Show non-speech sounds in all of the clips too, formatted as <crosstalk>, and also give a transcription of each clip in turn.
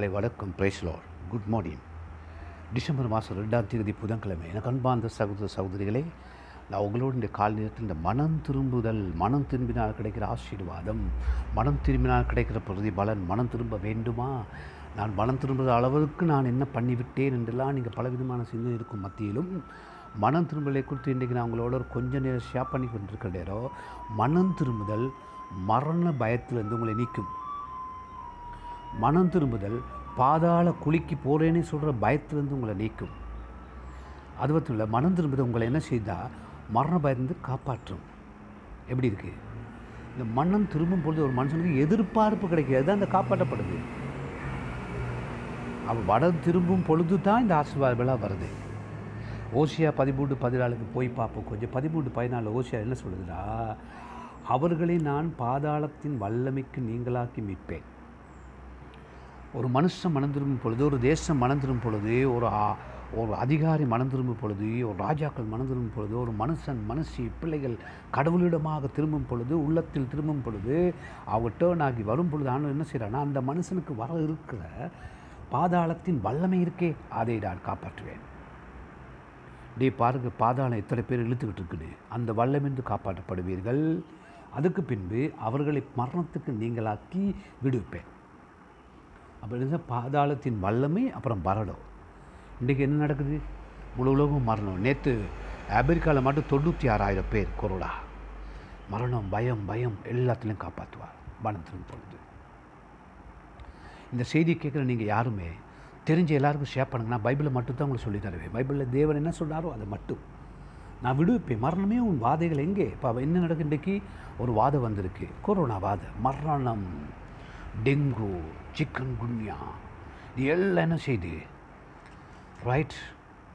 காலை வணக்கம். பிரேஸ்லோர் good morning December மாதம் ரெண்டாம் தேதி புதன்கிழமை. எனக்கு அன்பார்ந்த சகோதர சகோதரிகளே நான் உங்களோட இந்த கால நேரத்தில் இந்த மனம் திரும்புதல் மனம் திரும்பினால் கிடைக்கிற ஆசீர்வாதம் மனம் திரும்பினால் கிடைக்கிற பிரதிபலன் மனம் திரும்ப வேண்டுமா? நான் மனம் திரும்புகிற அளவுக்கு நான் என்ன பண்ணிவிட்டேன் என்றெல்லாம் நீங்கள் பலவிதமான சிந்தனை இருக்கும் மத்தியிலும் மனம் திரும்பலை குறித்து இன்றைக்கு நான் உங்களோட கொஞ்ச நேரம் ஷேர் பண்ணி கொண்டிருக்கிற நேரம் மனம் திரும்புதல் மரண பயத்திலிருந்து உங்களை நீக்கும். மனம் திரும்புதல் பாதாள குழிக்கு போகிறேன்னு சொல்கிற பயத்திலிருந்து உங்களை நீக்கும். அது மட்டும் இல்லை மனம் திரும்புதல் உங்களை என்ன செய்தால் மரண பயந்து காப்பாற்றும். எப்படி இருக்குது இந்த மன்னம் திரும்பும் பொழுது ஒரு மனுஷனுக்கு எதிர்பார்ப்பு கிடைக்கிறது அந்த காப்பாற்றப்படுது. அவள் வடம் திரும்பும் பொழுது தான் இந்த ஆசீர்வாதமெல்லாம் வருது. ஓசியா பதிமூன்று பதினாலுக்கு போய் பார்ப்போம். கொஞ்சம் பதிமூன்று பதினாலு ஓசியா என்ன சொல்லுதுடா அவர்களை நான் பாதாளத்தின் வல்லமைக்கு நீங்களாக்கி மீட்பேன். ஒரு மனுஷன் மனம் திரும்பும் பொழுது ஒரு தேசம் மனம் திரும்பும் பொழுது ஒரு ஒரு அதிகாரி மனம் திரும்பும் பொழுது ஒரு ராஜாக்கள் மனம் திரும்பும் பொழுது ஒரு மனுஷன் மனுஷி பிள்ளைகள் கடவுளிடமாக திரும்பும் பொழுது உள்ளத்தில் திரும்பும் பொழுது அவங்க டேர்ன் ஆகி வரும் பொழுது ஆனால் என்ன செய்கிறான்னா அந்த மனுஷனுக்கு வர இருக்கிற பாதாளத்தின் வல்லமை இருக்கே அதை நான் காப்பாற்றுவேன். டே பாருங்க பாதாளம் எத்தனை பேர் இழுத்துக்கிட்டு இருக்குன்னு அந்த வல்லமென்று காப்பாற்றப்படுவீர்கள். அதுக்கு பின்பு அவர்களை மரணத்துக்கு நீங்களாக்கி விடுவிப்பேன் அப்படி இருந்தால் பாதாளத்தின் வல்லமை அப்புறம் மரணம் இன்றைக்கி என்ன நடக்குது? முழு உலகம் மரணம். நேற்று அமெரிக்காவில் மட்டும் தொண்ணூற்றி ஆறாயிரம் பேர் கொரோனா. மரணம் பயம் பயம் எல்லாத்துலேயும் காப்பாற்றுவார் மனத்திலும் பொழுது இந்த செய்தி கேட்குற நீங்கள் யாருமே தெரிஞ்ச எல்லாருக்கும் ஷேர் பண்ணுங்க நான் பைபிளை மட்டும் தான் உங்களுக்கு சொல்லி தருவேன். பைபிளில் தேவன் என்ன சொன்னாரோ அதை மட்டும். நான் விடுவிப்பேன். மரணமே உன் வாதைகள் எங்கே? இப்போ என்ன நடக்கு இன்றைக்கி? ஒரு வாதம் வந்திருக்கு. கொரோனா வாதை. மரணம். டெங்கு. சிக்கன் குன்யா இது எல்லாம் என்ன செய்யுது ரைட்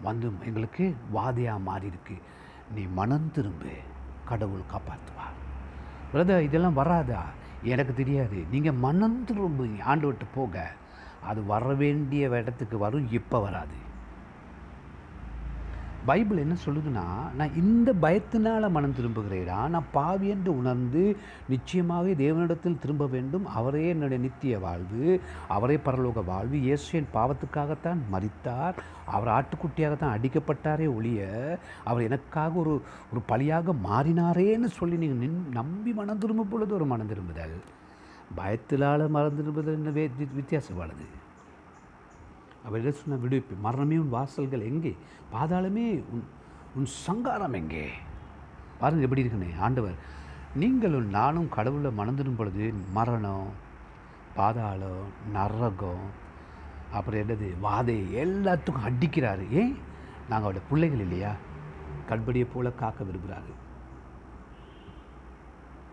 வந்து எங்களுக்கு வாதையாக மாறி இருக்கு. நீ மனம் திரும்பு கடவுள் காப்பாற்றுவார் பிரதர் இதெல்லாம் வராதா? எனக்கு தெரியாது. நீங்கள் மனம் திரும்பு ஆண்டு விட்டு போக. அது வர வேண்டிய இடத்துக்கு வரும் இப்போ வராது. பைபிள் என்ன சொல்லுதுன்னா நான் இந்த பயத்தினால் மனம் திரும்புகிறேடா நான் பாவி என்று உணர்ந்து நிச்சயமாக தேவனிடத்தில் திரும்ப வேண்டும். அவரே என்னுடைய நித்திய வாழ்வு அவரே பரலோக வாழ்வு. இயேசு என் பாவத்துக்காகத்தான் மறித்தார் அவர் ஆட்டுக்குட்டியாகத்தான் அடிக்கப்பட்டாரே ஒழிய அவர் எனக்காக ஒரு ஒரு பலியாக மாறினாரேன்னு சொல்லி நீங்கள் நின் நம்பி மனம் திரும்பும் பொழுது ஒரு மனம் திரும்புதல். பயத்திலால் மனம் திரும்புதல் என்ன வித்தியாசமானது? அவர் சொன்ன விடுவிப்பு மரணமே உன் வாசல்கள் எங்கே? பாதாளமே உன் உன் சங்காரம் எங்கே? பாருங்க எப்படி இருக்கனே ஆண்டவர் நீங்களும் நானும் கடவுளை மணந்துடும் பொழுது மரணம் பாதாளம் நரகம் அப்புறம் என்னது வாதை எல்லாத்துக்கும் அடிக்கிறாரு. ஏன்? நாங்கள் அவருடைய பிள்ளைகள் இல்லையா? கண்படியை போல காக்க விரும்புகிறாரு.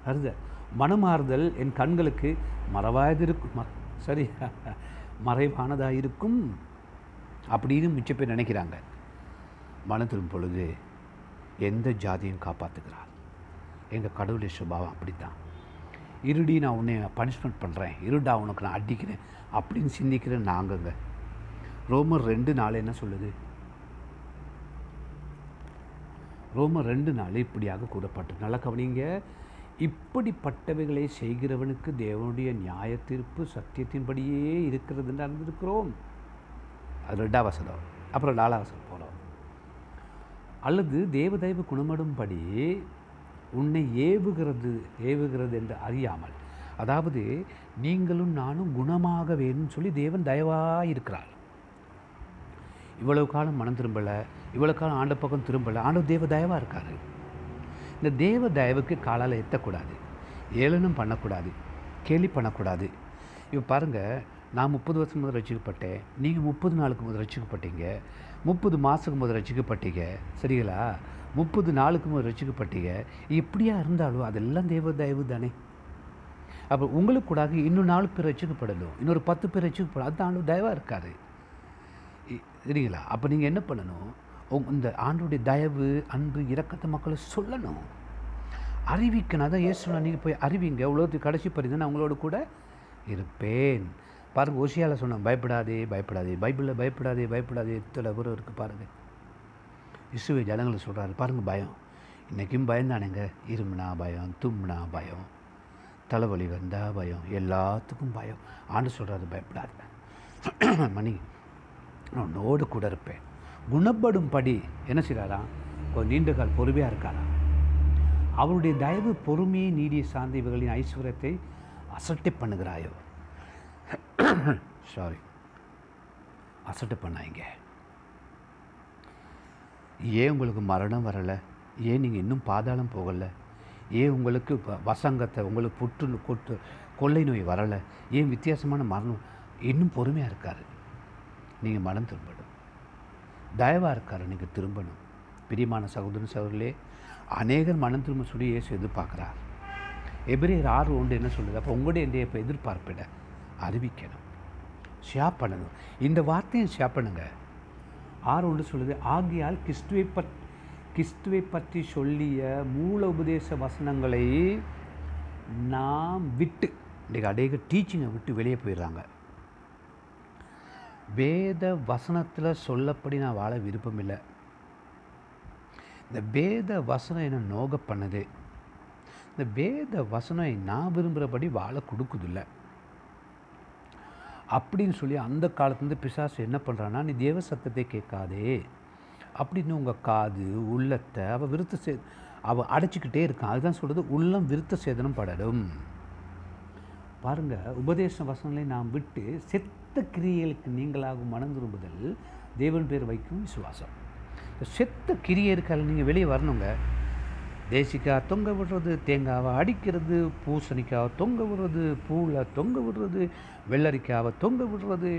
அருத மனமாறுதல் என் கண்களுக்கு மறவாயதிருக்கும் ம சரி மறைவானதாக இருக்கும் அப்படின்னு மிச்ச பேர் நினைக்கிறாங்க. மனம் திரும்பும் பொழுது எந்த ஜாதியும் காப்பாற்றுக்கிறார் எங்கள் கடவுளுடைய சுபாவம் அப்படித்தான். இருடி நான் உன்னை பனிஷ்மெண்ட் பண்ணுறேன் இருடா உனக்கு நான் அடிக்கிறேன் அப்படின்னு சிந்திக்கிற நாங்கங்க. ரோமர் ரெண்டு நாள் என்ன சொல்லுது? ரோமர் ரெண்டு நாள் இப்படியாக கூறப்பட்டு. நல்லா கவனிங்க. இப்படிப்பட்டவைகளை செய்கிறவனுக்கு தேவனுடைய நியாய தீர்ப்பு சத்தியத்தின்படியே இருக்கிறது என்று அறிந்திருக்கிறோம். அது ரெண்டாம் வசனம். அப்புறம் நாலாம் வசனம் போகிறோம் அல்லது தேவதைவ குணமடும்படி உன்னை ஏவுகிறது ஏவுகிறது என்று அறியாமல் அதாவது நீங்களும் நானும் குணமாக வேணும்னு சொல்லி தேவன் தயவாக இருக்கிறார். இவ்வளவு காலம் மனம் திரும்பலை இவ்வளவு காலம் ஆண்ட பக்கம் திரும்பலை ஆண்டவர் தேவ தயவாக இருக்கார். இந்த தேவ தயவுக்கு காலால் எத்தக்கூடாது. ஏளனம் பண்ணக்கூடாது. கேலி பண்ணக்கூடாது. இப்போ பாருங்கள் நான் முப்பது வருஷம் முதல் ரசிக்கப்பட்டேன். நீங்கள் முப்பது நாளுக்கு முதல் ரசிக்கப்பட்டீங்க. முப்பது மாதத்துக்கு முதல் ரசிக்கப்பட்டீங்க. சரிங்களா? முப்பது நாளுக்கு முதல் ரசிக்கப்பட்டீங்க. எப்படியா இருந்தாலும் அதெல்லாம் தேவ தயவு தானே. அப்போ உங்களுக்கு கூடாது இன்னும் நாலு பேர் ரசிக்கப்படணும். இன்னொரு பத்து பேர் ரசிக்கப்படும் அது ஆண்டு தயவாக இருக்காது. இ- சரிங்களா? அப்போ நீங்கள் என்ன பண்ணணும்? இந்த ஆண்டுடைய தயவு அன்பு இறக்கத்தை மக்களை சொல்லணும். அறிவிக்கணும். அதான் ஏசுனா நீங்கள் போய் அறிவிங்க. உலகத்துக்கு கடைசி பரிந்து நான் உங்களோட கூட இருப்பேன். பாருங்க ஓசியால் சொன்னேன் பயப்படாதே பயப்படாதே பைபிளில் பயப்படாதே பயப்படாதே. எத்தனை விவரம் இருக்குது பாருங்கள் இசுவை ஜனங்களை சொல்கிறாரு பாருங்கள் பயம். இன்றைக்கும் பயந்தானுங்க. இருமுனா பயம் தும்னா பயம். தலைவலி வந்தால் பயம். எல்லாத்துக்கும் பயம். ஆண்டு சொல்கிறாரு பயப்படாத. மணி நான் உன்னோடு கூட இருப்பேன். குணப்படும்படி என்ன செய்கிறாராம் கொஞ்சம் நீண்ட கால் பொறுமையாக இருக்காராம் அவருடைய தயவு பொறுமையை நீடிய சார்ந்த இவர்களின் ஐஸ்வர்யத்தை அசட்டை பண்ணுகிறாயோ? <coughs> சாரி அசட்டை பண்ணாங்க ஏன் உங்களுக்கு மரணம் வரலை? ஏன் நீங்கள் இன்னும் பாதாளம் போகலை? ஏன் உங்களுக்கு வசங்கத்தை உங்களுக்கு புற்று கொட்டு கொள்ளை நோய் வரலை? ஏன் வித்தியாசமான மரணம்? இன்னும் பொறுமையாக இருக்காரு. நீங்கள் மனம் திரும்பணும் தயவாக இருக்கார் நீங்கள் திரும்பணும். பிரியமான சகோதரன் சகோதரர்களே அநேகர் மனம் திரும்ப சொல்லி இயேசு எதிர்பார்க்குறார். எபிரியர் ஆறு ஒன்று என்ன சொல்லுது? அப்போ உங்களுடைய என்னுடைய இப்போ எதிர்பார்ப்பிட அறிவிக்கணும். ஷேர் பண்ணணும். இந்த வார்த்தையை ஷேர் பண்ணுங்க. ஆறு ஒன்று சொல்லுது ஆகியால் கிறிஸ்துவை பற் கிறிஸ்துவை பற்றி சொல்லிய மூல உபதேச வசனங்களை நாம் விட்டு இன்றைக்கு அநேக டீச்சிங்கை விட்டு வெளியே போயிடுறாங்க. வேத வசனத்தில் சொல்லப்படி நான் வாழ விருப்பம் இல்லை இந்த வேத வசனம் என்ன நோக பண்ணுது. இந்த வேத வசனம் நான் விரும்புகிறபடி வாழ கொடுக்குதில்ல. அப்படின்னு சொல்லி அந்த காலத்துலேருந்து பிசாசு என்ன பண்ணுறான்னா நீ தேவ சத்தத்தை கேட்காதே. அப்படின்னு உங்கள் காது உள்ளத்தை அவள் விருத்த சே அவள் அடைச்சிக்கிட்டே இருக்கான். அதுதான் சொல்கிறது உள்ளம் விருத்த சேதனம் படரும் பாருங்கள் உபதேச வசனங்களை நாம் விட்டு செத்த கிரியைகளுக்கு நீங்களாகும் மனம் திரும்புதல் தேவன் பேர் வைக்கும் விசுவாசம். செத்த செத்த கிரியைகளுக்கால் நீங்கள் வெளியே வரணுங்க. தேசிக்காய் தொங்க விடுறது தேங்காவை அடிக்கிறது பூசணிக்காவை தொங்க விடுறது பூவில் தொங்க விடுறது வெள்ளரிக்காவை தொங்க விடுறது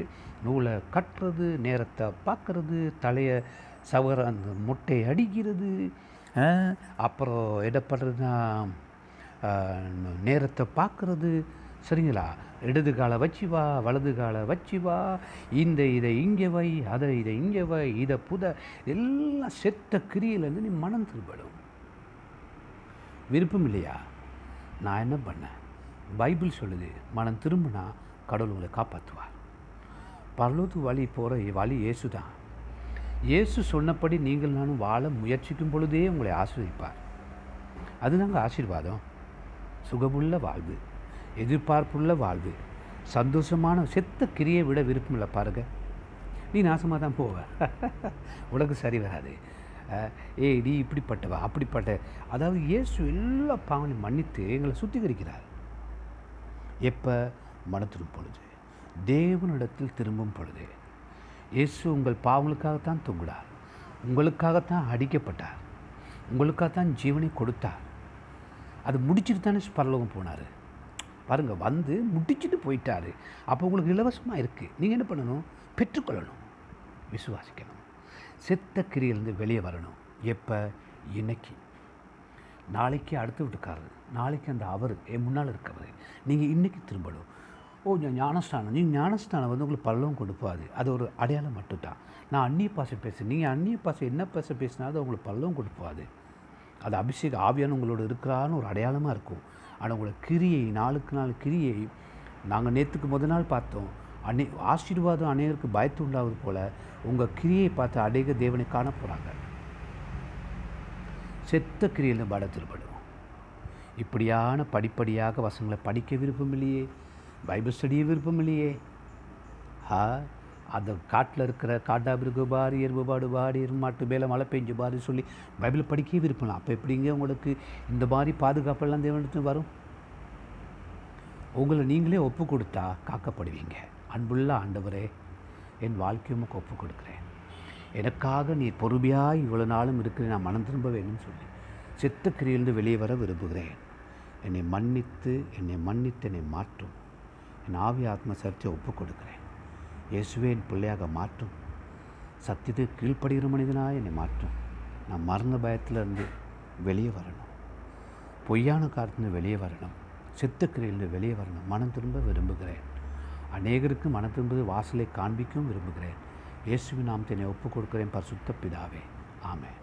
நூலை கட்டுறது நேரத்தை பார்க்கறது தலையை சவர அந்த முட்டையை அடிக்கிறது அப்புறம் இடப்படுறதுனா நேரத்தை பார்க்குறது சரிங்களா? இடது காலை வச்சு வா வலது காலை வச்சு வா. இந்த இதை இங்கே வை அதை இதை இங்கே வை இதை புத. எல்லாம் செத்த கிரியிலேருந்து நீ மனம் திரும்படும் விருப்பம் இல்லையா? நான் என்ன பண்ணேன்? பைபிள் சொல்லுது மனம் திரும்பினா கடவுள் உங்களை காப்பாற்றுவார். பரலோத்து வழி போகிற வழி இயேசு தான் இயேசு சொன்னபடி நீங்கள் நானும் வாழ முயற்சிக்கும் பொழுதே உங்களை ஆசீர்வதிப்பார். அதுதாங்க ஆசீர்வாதம். சுகமுள்ள வாழ்வு. எதிர்பார்ப்புள்ள வாழ்வு. சந்தோஷமான செத்த கிரியை விட விருப்பம் இல்லை பாருங்க. நீ நாசமாக தான் போவ. <laughs> உனக்கு சரி வராது. ஏய் நீ இப்படிப்பட்டவா அப்படிப்பட்ட. அதாவது இயேசு எல்லா பாவனையும் மன்னித்து எங்களை சுத்திகரிக்கிறார். எப்போ? மனத்திரும் பொழுது. தேவனிடத்தில் திரும்பும் பொழுது. இயேசு உங்கள் பாவங்களுக்காகத்தான் தொங்குடார் உங்களுக்காகத்தான் அடிக்கப்பட்டார். உங்களுக்காகத்தான் ஜீவனை கொடுத்தார். அது முடிச்சுட்டு தானே பரலோகம் போனார். பாருங்கள் வந்து முடிச்சுட்டு போயிட்டார். அப்போ உங்களுக்கு இலவசமாக இருக்குது நீங்கள் என்ன பண்ணணும்? பெற்றுக்கொள்ளணும். விசுவாசிக்கணும். செத்த கிரியிலேருந்து வெளியே வரணும். எப்போ? இன்னைக்கு. நாளைக்கு அடுத்த வீட்டுக்காரர். நாளைக்கு அந்த அவர். என் முன்னால் இருக்கவர். நீங்கள் இன்றைக்கி திரும்பணும். ஓ ஞானஸ்தானம். நீங்கள் ஞானஸ்தானம் வந்து உங்களுக்கு பல்லவும் கொடுப்பாது அது ஒரு அடையாளம் மட்டும்தான். நான் அந்நிய பாசை பேசுகிறேன் நீங்கள் அந்நிய பாசை என்ன பேச பேசினா அது உங்களுக்கு பல்லவும் கொடுப்பாது அது அபிஷேக ஆவியான உங்களோட இருக்கிறான்னு ஒரு அடையாளமாக இருக்கும். ஆனால் உங்களோட கிரியை நாளுக்கு நாள் கிரியை நாங்கள் நேற்றுக்கு முத நாள் பார்த்தோம். அநே ஆசீர்வாதம் அநேகருக்கு பயத்து உண்டாவது போல் உங்கள் கிரியை பார்த்து அநேக தேவனை காண போகிறாங்க செத்த கிரியில் பட திருப்படும் இப்படியான படிப்படியாக வசங்களை படிக்க விருப்பம் இல்லையே பைபிள் ஸ்டடிய விருப்பம் இல்லையே ஆ அது காட்டில் இருக்கிற காட்டாபிருக்கு பாரி எருவு பாடு பாடி எருமாட்டு மேலே மழை பெஞ்சு பாரி சொல்லி பைபிளை படிக்கவே விருப்பலாம். அப்போ எப்படிங்க உங்களுக்கு இந்த மாதிரி பாதுகாப்பெல்லாம் தேவனிடத்து வரும்? உங்களை நீங்களே ஒப்பு கொடுத்தா காக்கப்படுவீங்க. அன்புள்ள ஆண்டவரே என் வாழ்க்கையும் உமக்கு ஒப்பு கொடுக்குறேன். எனக்காக நீ பொறுமையாக இவ்வளோ நாளும் இருக்கிற நான் மனம் திரும்ப வேணும்னு சொல்லி சித்தக்கிரியிலிருந்து வெளியே வர விரும்புகிறேன். என்னை மன்னித்து என்னை மன்னித்து என்னை மாற்றும். என் ஆவி ஆத்ம சர்ச்சை ஒப்பு கொடுக்குறேன். இயேசுவேன் பிள்ளையாக மாற்றும். சத்தியத்துக்கு கீழ்ப்படுகிற மனிதனாக என்னை மாற்றும். நான் மறந்த பயத்திலிருந்து வெளியே வரணும். பொய்யான காரத்துலேருந்து வெளியே வரணும். சித்தக்கிரையிலிருந்து வெளியே வரணும். மனம் திரும்ப விரும்புகிறேன். அநேகருக்கு மனம் திரும்புவது வாசலை காண்பிக்கவும் விரும்புகிறேன். இயேசுவின் நாமத்தை என்னை ஒப்புக் கொடுக்கிறேன் பரிசுத்த பிதாவே. ஆமென்.